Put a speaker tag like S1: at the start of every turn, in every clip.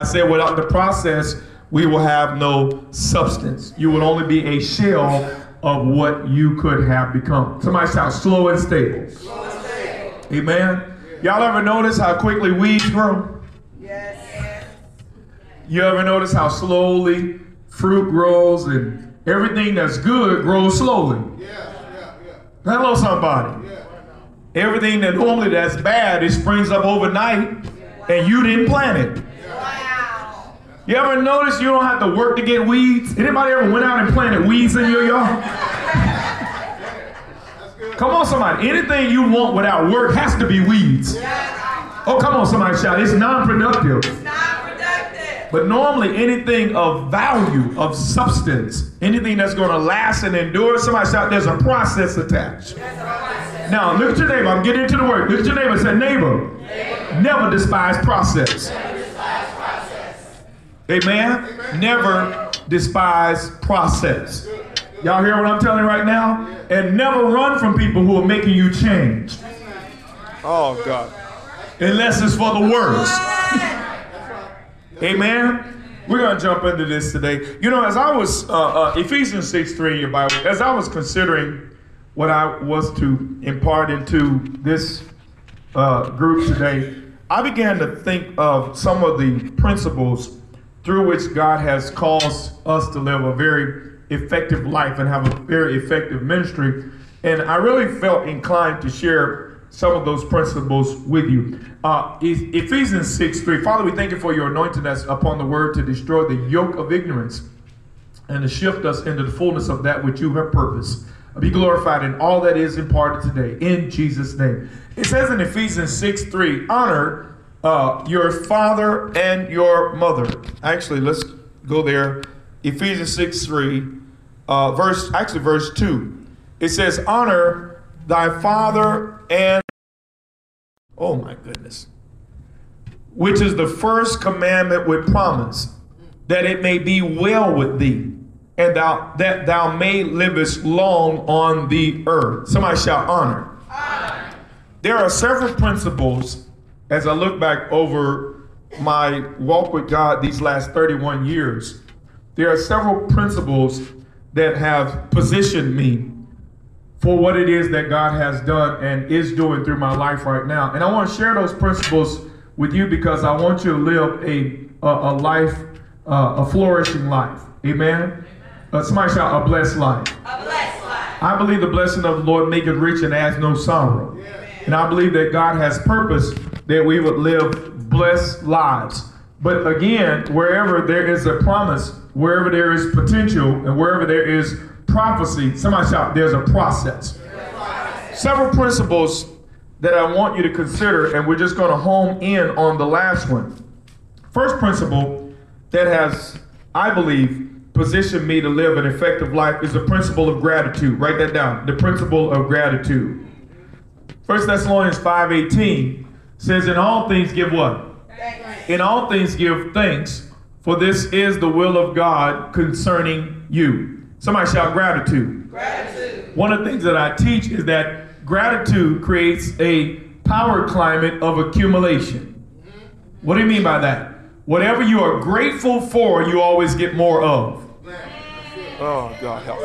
S1: I said without the process, we will have no substance. You will only be a shell of what you could have become. Somebody shout slow and stable. Slow and stable. Amen. Y'all ever notice how quickly weeds grow? Yes. You ever notice how slowly fruit grows and everything that's good grows slowly? Yeah, yeah, yeah. Hello, somebody. Yeah. Everything that normally that's bad, it springs up overnight and you didn't plant it. You ever notice you don't have to work to get weeds? Anybody ever went out and planted weeds in your yard? Come on, somebody. Anything you want without work has to be weeds. Oh, come on, somebody shout. It's non-productive. It's non-productive. But normally anything of value, of substance, anything that's going to last and endure, somebody shout, there's a process attached. Now, look at your neighbor. I'm getting into the word. Look at your neighbor. Say, neighbor, neighbor. never despise process. Amen? Amen. Never despise process. Y'all hear what I'm telling you right now? And never run from people who are making you change. Oh, God. Unless it's for the worst. Amen? We're going to jump into this today. You know, as I was, uh, uh, Ephesians 6 3 in your Bible, as I was considering what I was to impart into this uh, group today, I began to think of some of the principles through which God has caused us to live a very effective life and have a very effective ministry. And I really felt inclined to share some of those principles with you. Uh, Ephesians 6 3. Father, we thank you for your anointing that's upon the word to destroy the yoke of ignorance and to shift us into the fullness of that which you have purposed. Be glorified in all that is imparted today. In Jesus' name. It says in Ephesians 6 3, honor uh, your father and your mother. Actually, let's go there. Ephesians 6 3, uh, verse, actually, verse 2. It says, Honor thy father and, oh my goodness, which is the first commandment with promise, that it may be well with thee, and thou, that thou may livest long on the earth. Somebody shall honor. honor. There are several principles as I look back over my walk with God these last 31 years, there are several principles that have positioned me for what it is that God has done and is doing through my life right now. And I want to share those principles with you because I want you to live a, a, a life, uh, a flourishing life. Amen? Uh, somebody shout, a blessed life. A blessed life. I believe the blessing of the Lord maketh rich and adds no sorrow. Yeah. And I believe that God has purpose that we would live blessed lives. But again, wherever there is a promise, wherever there is potential, and wherever there is prophecy, somebody shout, there's a process. Several principles that I want you to consider, and we're just going to home in on the last one. First principle that has, I believe, positioned me to live an effective life is the principle of gratitude. Write that down. The principle of gratitude. 1 Thessalonians 5:18 says, In all things give what? Thanks. In all things give thanks, for this is the will of God concerning you. Somebody shout gratitude. Gratitude. One of the things that I teach is that gratitude creates a power climate of accumulation. Mm-hmm. What do you mean by that? Whatever you are grateful for, you always get more of. Oh, God help.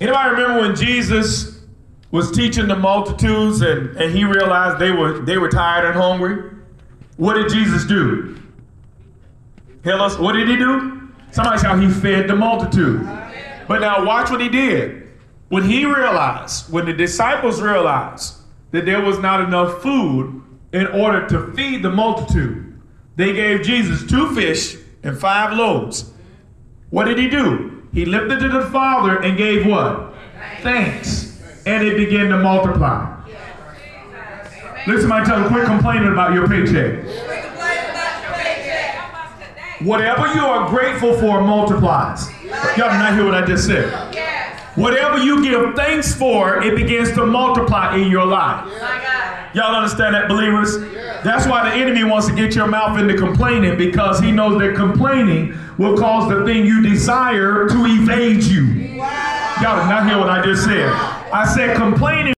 S1: Anybody remember when Jesus was teaching the multitudes and, and he realized they were they were tired and hungry. What did Jesus do? Tell us, what did he do? Somebody shout, he fed the multitude. But now watch what he did. When he realized, when the disciples realized that there was not enough food in order to feed the multitude, they gave Jesus two fish and five loaves. What did he do? He lifted to the Father and gave what? Thanks and it began to multiply. Listen, my tell quit complaining about your paycheck. Whatever you are grateful for multiplies. Y'all not hear what I just said? Whatever you give thanks for, it begins to multiply in your life. Y'all understand that, believers? That's why the enemy wants to get your mouth into complaining because he knows that complaining will cause the thing you desire to evade you. Y'all did not hear what I just said. I said complaining